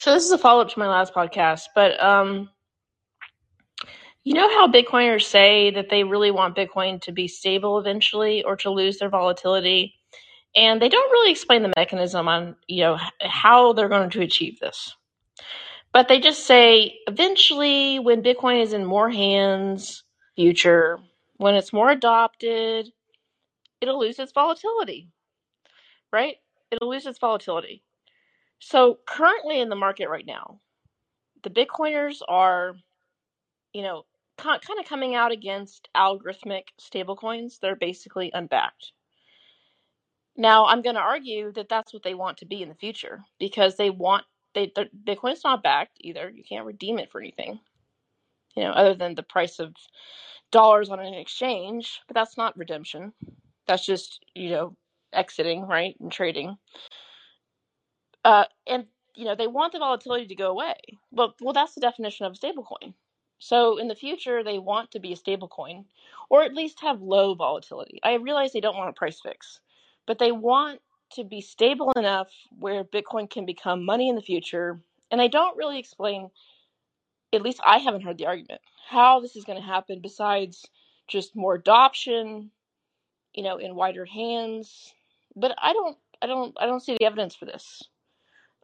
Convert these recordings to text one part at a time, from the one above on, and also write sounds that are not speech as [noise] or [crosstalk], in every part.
So this is a follow up to my last podcast, but um, you know how Bitcoiners say that they really want Bitcoin to be stable eventually or to lose their volatility, and they don't really explain the mechanism on you know how they're going to achieve this. But they just say eventually, when Bitcoin is in more hands, future, when it's more adopted, it'll lose its volatility, right? It'll lose its volatility. So currently in the market right now, the Bitcoiners are, you know, kind of coming out against algorithmic stablecoins. They're basically unbacked. Now, I'm going to argue that that's what they want to be in the future because they want they Bitcoin's not backed either. You can't redeem it for anything, you know, other than the price of dollars on an exchange. But that's not redemption. That's just you know exiting right and trading. Uh, and you know they want the volatility to go away. Well, well, that's the definition of a stablecoin. So in the future, they want to be a stablecoin, or at least have low volatility. I realize they don't want a price fix, but they want to be stable enough where Bitcoin can become money in the future. And I don't really explain, at least I haven't heard the argument, how this is going to happen besides just more adoption, you know, in wider hands. But I don't, I don't, I don't see the evidence for this.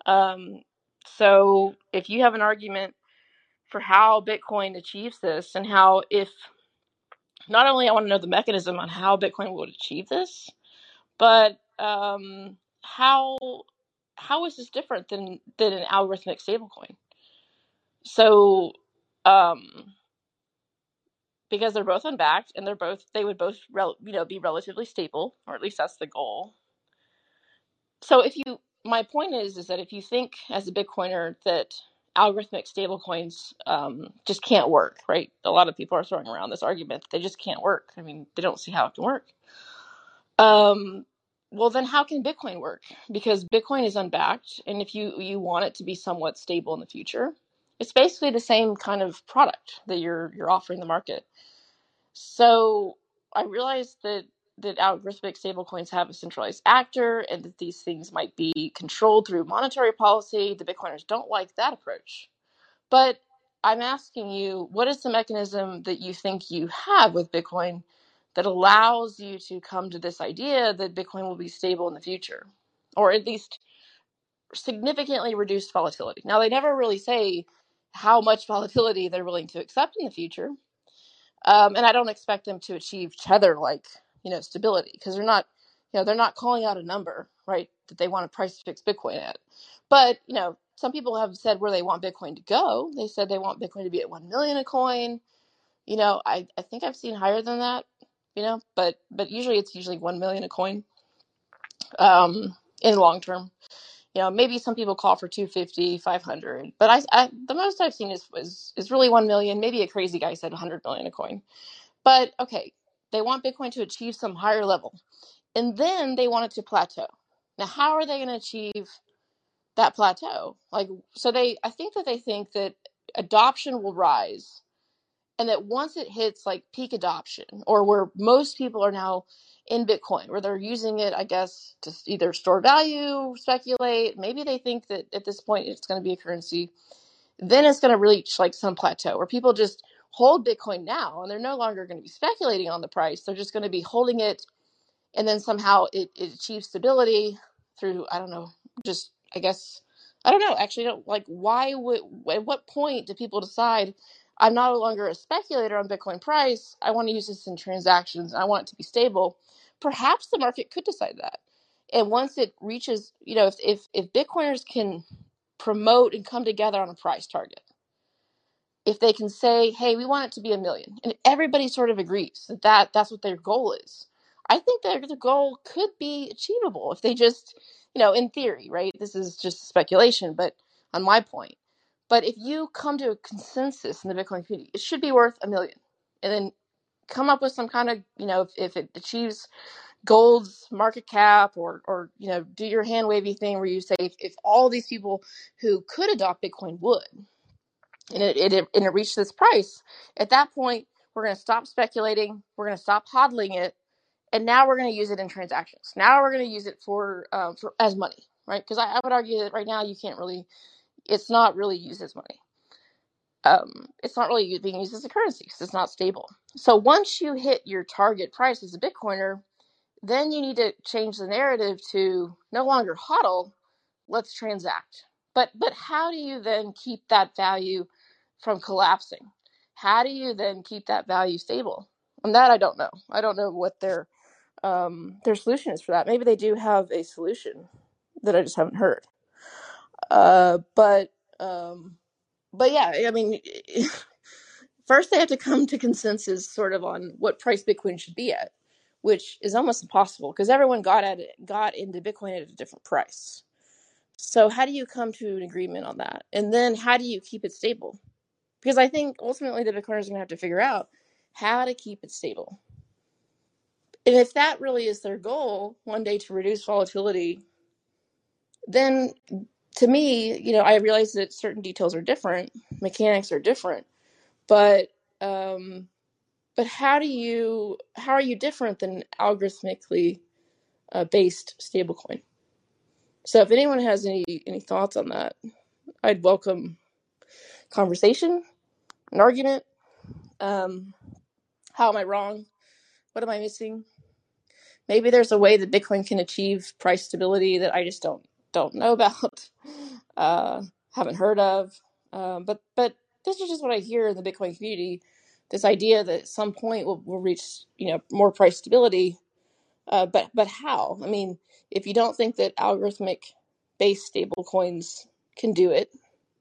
Um, so if you have an argument for how Bitcoin achieves this and how if not only I want to know the mechanism on how Bitcoin would achieve this, but um, how how is this different than than an algorithmic stablecoin? So um, because they're both unbacked and they're both they would both rel- you know be relatively stable or at least that's the goal. So if you my point is is that if you think as a Bitcoiner that algorithmic stablecoins um, just can't work, right? A lot of people are throwing around this argument they just can't work. I mean, they don't see how it can work. Um, well, then how can Bitcoin work? Because Bitcoin is unbacked, and if you you want it to be somewhat stable in the future, it's basically the same kind of product that you're you're offering the market. So I realized that that algorithmic stablecoins have a centralized actor and that these things might be controlled through monetary policy. The Bitcoiners don't like that approach. But I'm asking you, what is the mechanism that you think you have with Bitcoin that allows you to come to this idea that Bitcoin will be stable in the future, or at least significantly reduced volatility? Now, they never really say how much volatility they're willing to accept in the future. Um, and I don't expect them to achieve tether like you know stability because they're not you know they're not calling out a number right that they want to price fix bitcoin at. But you know some people have said where they want bitcoin to go. They said they want bitcoin to be at 1 million a coin. You know i, I think i've seen higher than that you know but but usually it's usually 1 million a coin um in long term. You know maybe some people call for 250 500 but I, I the most i've seen is, is is really 1 million. Maybe a crazy guy said 100 million a coin. But okay they want Bitcoin to achieve some higher level. And then they want it to plateau. Now, how are they going to achieve that plateau? Like, so they, I think that they think that adoption will rise and that once it hits like peak adoption or where most people are now in Bitcoin, where they're using it, I guess, to either store value, speculate, maybe they think that at this point it's going to be a currency, then it's going to reach like some plateau where people just hold Bitcoin now and they're no longer going to be speculating on the price. They're just going to be holding it and then somehow it, it achieves stability through, I don't know, just, I guess, I don't know. Actually, don't like why would, at what point do people decide I'm not no longer a speculator on Bitcoin price? I want to use this in transactions. I want it to be stable. Perhaps the market could decide that. And once it reaches, you know, if, if, if Bitcoiners can promote and come together on a price target, if they can say, "Hey, we want it to be a million, and everybody sort of agrees that, that that's what their goal is, I think that the goal could be achievable if they just, you know, in theory, right? This is just speculation, but on my point. But if you come to a consensus in the Bitcoin community, it should be worth a million, and then come up with some kind of, you know, if, if it achieves gold's market cap or or you know do your hand wavy thing where you say if, if all these people who could adopt bitcoin would and it, it, and it reached this price, at that point, we're going to stop speculating. We're going to stop hodling it, and now we're going to use it in transactions. Now we're going to use it for um, for as money, right? Because I, I would argue that right now you can't really it's not really used as money. Um, it's not really being used as a currency because it's not stable. So once you hit your target price as a Bitcoiner, then you need to change the narrative to no longer hodl, let's transact. But but how do you then keep that value from collapsing? How do you then keep that value stable? And that I don't know. I don't know what their um, their solution is for that. Maybe they do have a solution that I just haven't heard. Uh, but um, but yeah, I mean, [laughs] first they have to come to consensus sort of on what price Bitcoin should be at, which is almost impossible because everyone got at it, got into Bitcoin at a different price. So how do you come to an agreement on that? And then how do you keep it stable? Because I think ultimately the Bitcoiners are going to have to figure out how to keep it stable. And if that really is their goal, one day to reduce volatility, then to me, you know, I realize that certain details are different, mechanics are different, but um, but how do you how are you different than algorithmically uh, based stablecoin? So if anyone has any any thoughts on that, I'd welcome conversation, an argument. Um, how am I wrong? What am I missing? Maybe there's a way that Bitcoin can achieve price stability that I just don't don't know [laughs] about, uh, haven't heard of. Um, but but this is just what I hear in the Bitcoin community. This idea that at some point we'll, we'll reach you know more price stability. Uh, but but how? I mean, if you don't think that algorithmic based stable coins can do it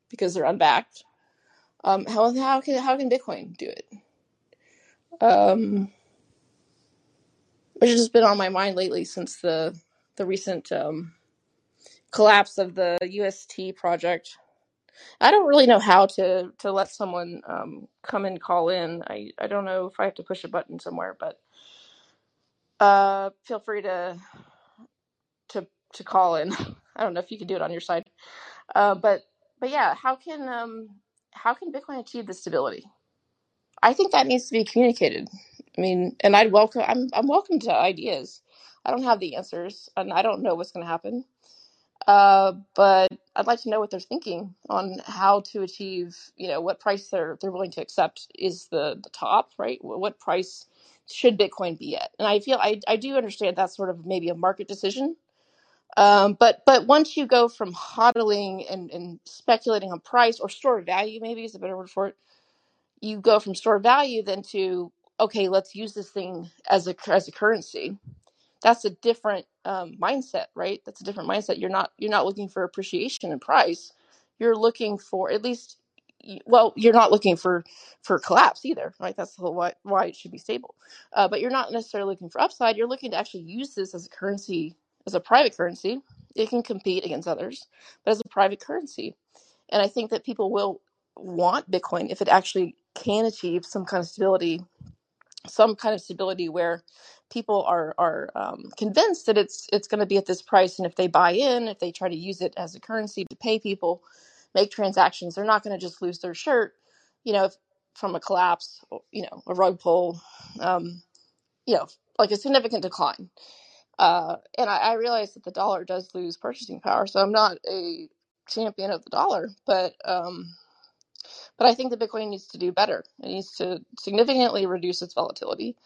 because they're unbacked, um, how how can how can Bitcoin do it? Um, which has been on my mind lately since the the recent um, collapse of the UST project. I don't really know how to to let someone um, come and call in. I I don't know if I have to push a button somewhere, but uh, feel free to to to call in. [laughs] I don't know if you can do it on your side, uh, but but yeah, how can um how can Bitcoin achieve the stability? I think that needs to be communicated. I mean, and I'd welcome. I'm I'm welcome to ideas. I don't have the answers, and I don't know what's going to happen. Uh, but I'd like to know what they're thinking on how to achieve, you know, what price they're they're willing to accept is the the top, right? Wh- What price should Bitcoin be at? And I feel I I do understand that's sort of maybe a market decision. Um, but but once you go from hodling and, and speculating on price or store value, maybe is a better word for it, you go from store value then to okay, let's use this thing as a as a currency. That's a different um, mindset right? That's a different mindset. You're not you're not looking for appreciation in price. You're looking for at least well you're not looking for for collapse either right? That's the whole why, why it should be stable. Uh, but you're not necessarily looking for upside. You're looking to actually use this as a currency as a private currency it can compete against others but as a private currency and i think that people will want bitcoin if it actually can achieve some kind of stability some kind of stability where people are are um, convinced that it's it's going to be at this price, and if they buy in, if they try to use it as a currency to pay people, make transactions, they're not going to just lose their shirt, you know, if, from a collapse, you know, a rug pull, um, you know, like a significant decline. Uh, and I, I realize that the dollar does lose purchasing power, so I'm not a champion of the dollar, but um, but I think that Bitcoin needs to do better. It needs to significantly reduce its volatility.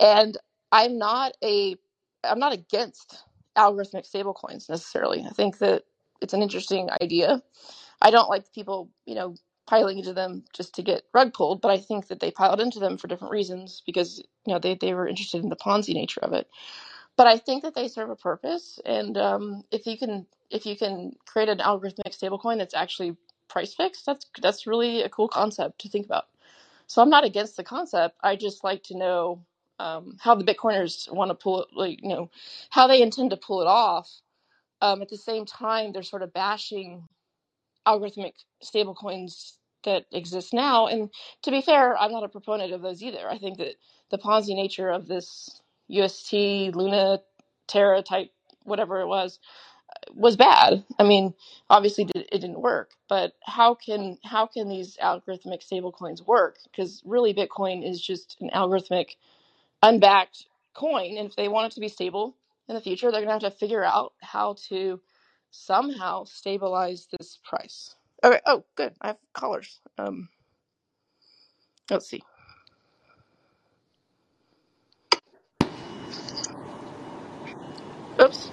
And i'm not a i'm not against algorithmic stablecoins necessarily. I think that it's an interesting idea. I don't like people you know piling into them just to get rug pulled but i think that they piled into them for different reasons because you know they, they were interested in the ponzi nature of it but i think that they serve a purpose and um, if you can if you can create an algorithmic stablecoin that's actually price fixed that's that's really a cool concept to think about so I'm not against the concept. I just like to know um, how the Bitcoiners want to pull it, like, you know, how they intend to pull it off. Um, at the same time, they're sort of bashing algorithmic stablecoins that exist now. And to be fair, I'm not a proponent of those either. I think that the Ponzi nature of this UST, Luna, Terra type, whatever it was, was bad. I mean, obviously it didn't work, but how can how can these algorithmic stablecoins work? Because really, Bitcoin is just an algorithmic, unbacked coin, and if they want it to be stable in the future, they're going to have to figure out how to somehow stabilize this price. Okay. Oh, good. I have callers. Um, let's see. Oops.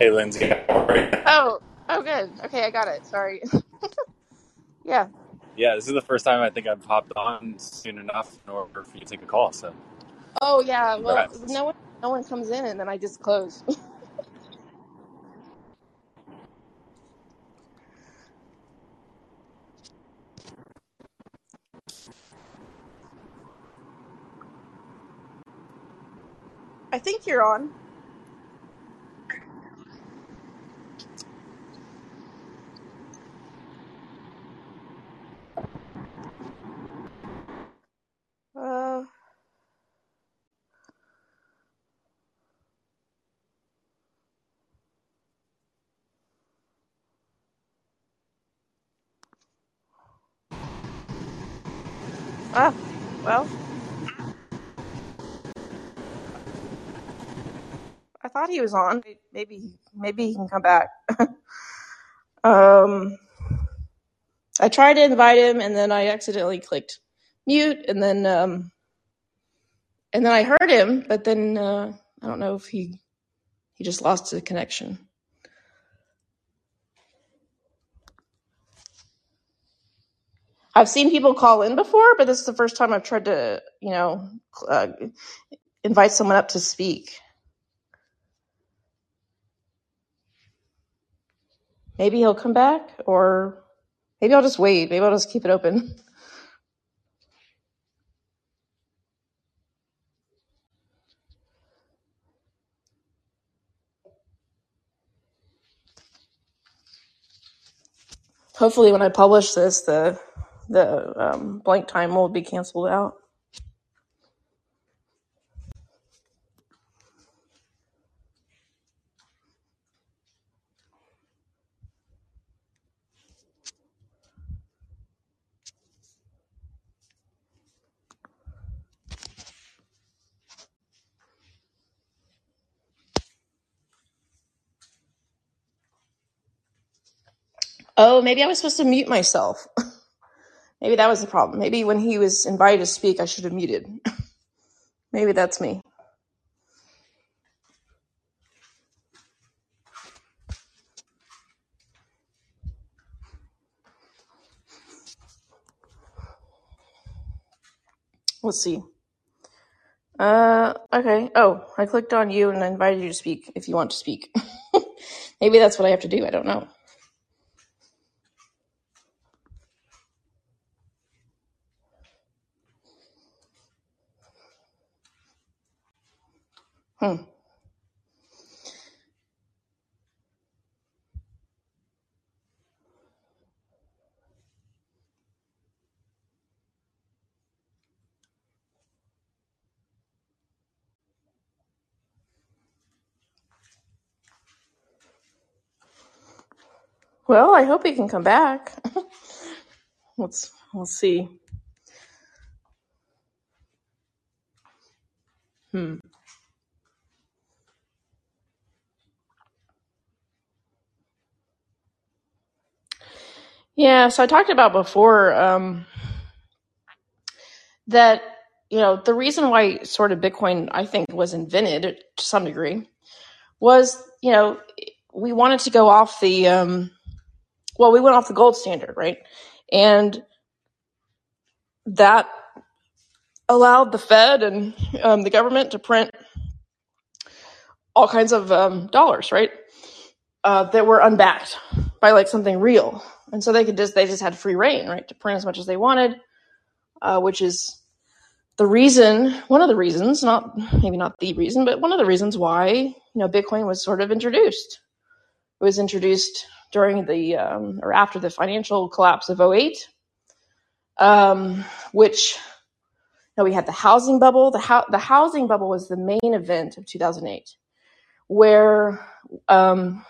Hey, Lindsay, how are you? Oh, oh, good. Okay, I got it. Sorry. [laughs] yeah. Yeah, this is the first time I think I've hopped on soon enough in order for you to take a call. So, Oh, yeah. Well, congrats. no one, no one comes in, and then I just close. [laughs] I think you're on. Uh. Ah. Well, thought he was on. Maybe, maybe he can come back. [laughs] Um. I tried to invite him, and then I accidentally clicked mute, and then um, and then I heard him, but then uh, I don't know if he he just lost the connection. I've seen people call in before, but this is the first time I've tried to, you know, uh, invite someone up to speak. Maybe he'll come back, or maybe I'll just wait. Maybe I'll just keep it open. Hopefully, when I publish this, the the um, blank time will be canceled out. Oh, maybe I was supposed to mute myself. [laughs] Maybe that was the problem. Maybe when he was invited to speak, I should have muted. [laughs] Maybe that's me. Let's see. Uh, okay. Oh, I clicked on you and I invited you to speak if you want to speak. [laughs] Maybe that's what I have to do. I don't know. Hmm. Well, I hope he can come back. [laughs] let's let's see. Hmm. Yeah. So I talked about before um, that you know the reason why sort of Bitcoin I think was invented to some degree was you know we wanted to go off the um, well we went off the gold standard right and that allowed the Fed and um, the government to print all kinds of um, dollars, right? Uh, that were unbacked by like something real, and so they could just they just had free reign, right, to print as much as they wanted, uh, which is the reason, one of the reasons, not maybe not the reason, but one of the reasons why you know Bitcoin was sort of introduced. It was introduced during the um, or after the financial collapse of '08, um, which you know, we had the housing bubble. The, ho- the housing bubble was the main event of 2008, where um,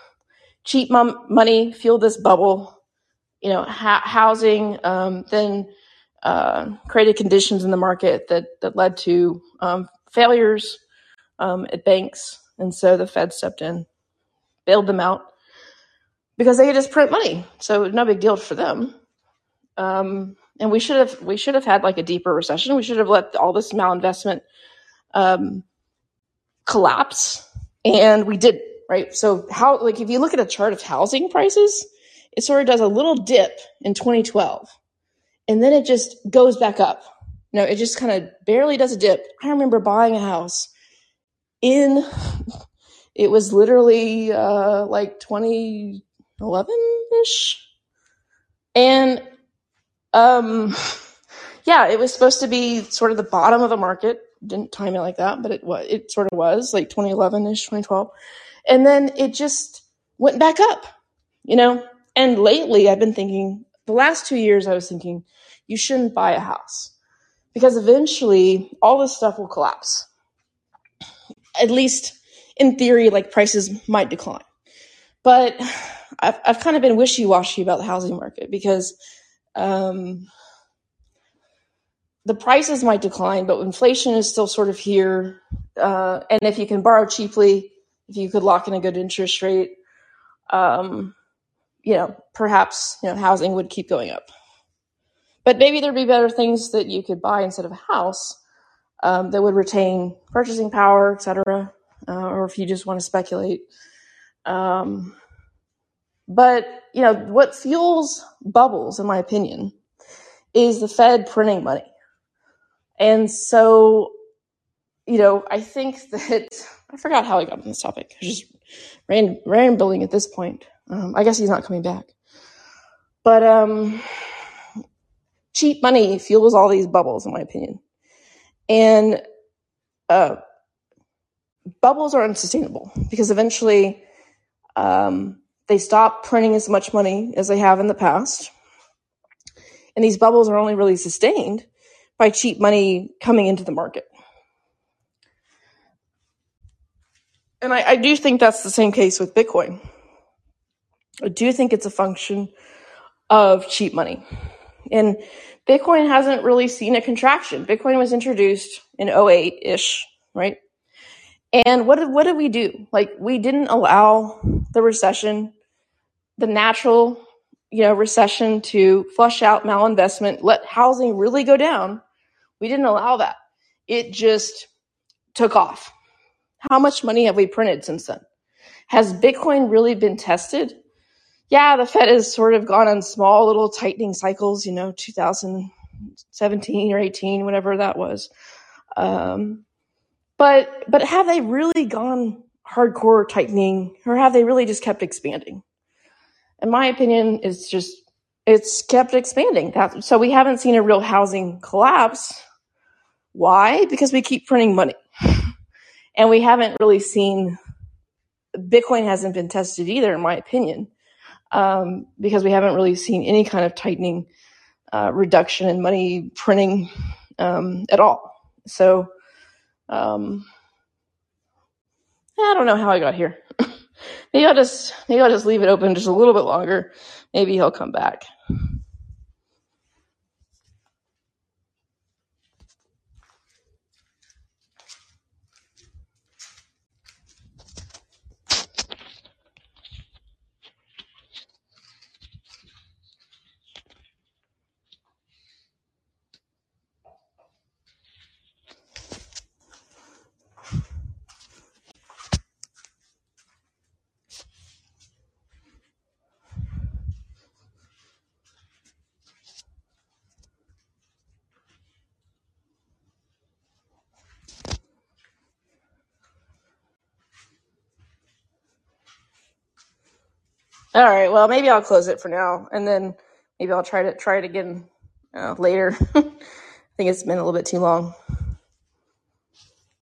cheap mom- money fueled this bubble. You know, ha- housing um, then uh, created conditions in the market that that led to um, failures um, at banks, and so the Fed stepped in, bailed them out because they could just print money, so no big deal for them. Um, and we should have we should have had like a deeper recession. We should have let all this malinvestment um, collapse, and we did right. So how like if you look at a chart of housing prices, it sort of does a little dip in 2012, and then it just goes back up. You know, it just kind of barely does a dip. I remember buying a house in [laughs] it was literally uh, like 2011 ish, and um, [laughs] yeah, it was supposed to be sort of the bottom of the market. Didn't time it like that, but it was. It sort of was like 2011 ish, 2012, and then it just went back up. You know, and lately I've been thinking. The last two years, I was thinking you shouldn't buy a house because eventually all this stuff will collapse. At least in theory, like prices might decline. But I've, I've kind of been wishy washy about the housing market because um, the prices might decline, but inflation is still sort of here. Uh, and if you can borrow cheaply, if you could lock in a good interest rate, um, you know, perhaps you know housing would keep going up. But maybe there'd be better things that you could buy instead of a house um, that would retain purchasing power, et cetera. Uh, or if you just want to speculate. Um, but you know what fuels bubbles, in my opinion, is the Fed printing money. And so, you know, I think that [laughs] I forgot how I got on this topic. I just ran rambling at this point. Um, I guess he's not coming back. But um, cheap money fuels all these bubbles, in my opinion. And uh, bubbles are unsustainable because eventually um, they stop printing as much money as they have in the past. And these bubbles are only really sustained by cheap money coming into the market. And I, I do think that's the same case with Bitcoin. I do think it's a function of cheap money. And Bitcoin hasn't really seen a contraction. Bitcoin was introduced in 08 ish, right? And what did what did we do? Like we didn't allow the recession, the natural, you know, recession to flush out malinvestment, let housing really go down. We didn't allow that. It just took off. How much money have we printed since then? Has Bitcoin really been tested? Yeah, the Fed has sort of gone on small little tightening cycles, you know, 2017 or 18, whatever that was. Um, but but have they really gone hardcore tightening or have they really just kept expanding? In my opinion, it's just it's kept expanding. That, so we haven't seen a real housing collapse. Why? Because we keep printing money. And we haven't really seen Bitcoin hasn't been tested either, in my opinion, um, because we haven't really seen any kind of tightening, uh, reduction in money printing um, at all. So um, I don't know how I got here. [laughs] maybe I'll just maybe I'll just leave it open just a little bit longer. Maybe he'll come back. All right. Well, maybe I'll close it for now, and then maybe I'll try to try it again uh, later. [laughs] I think it's been a little bit too long.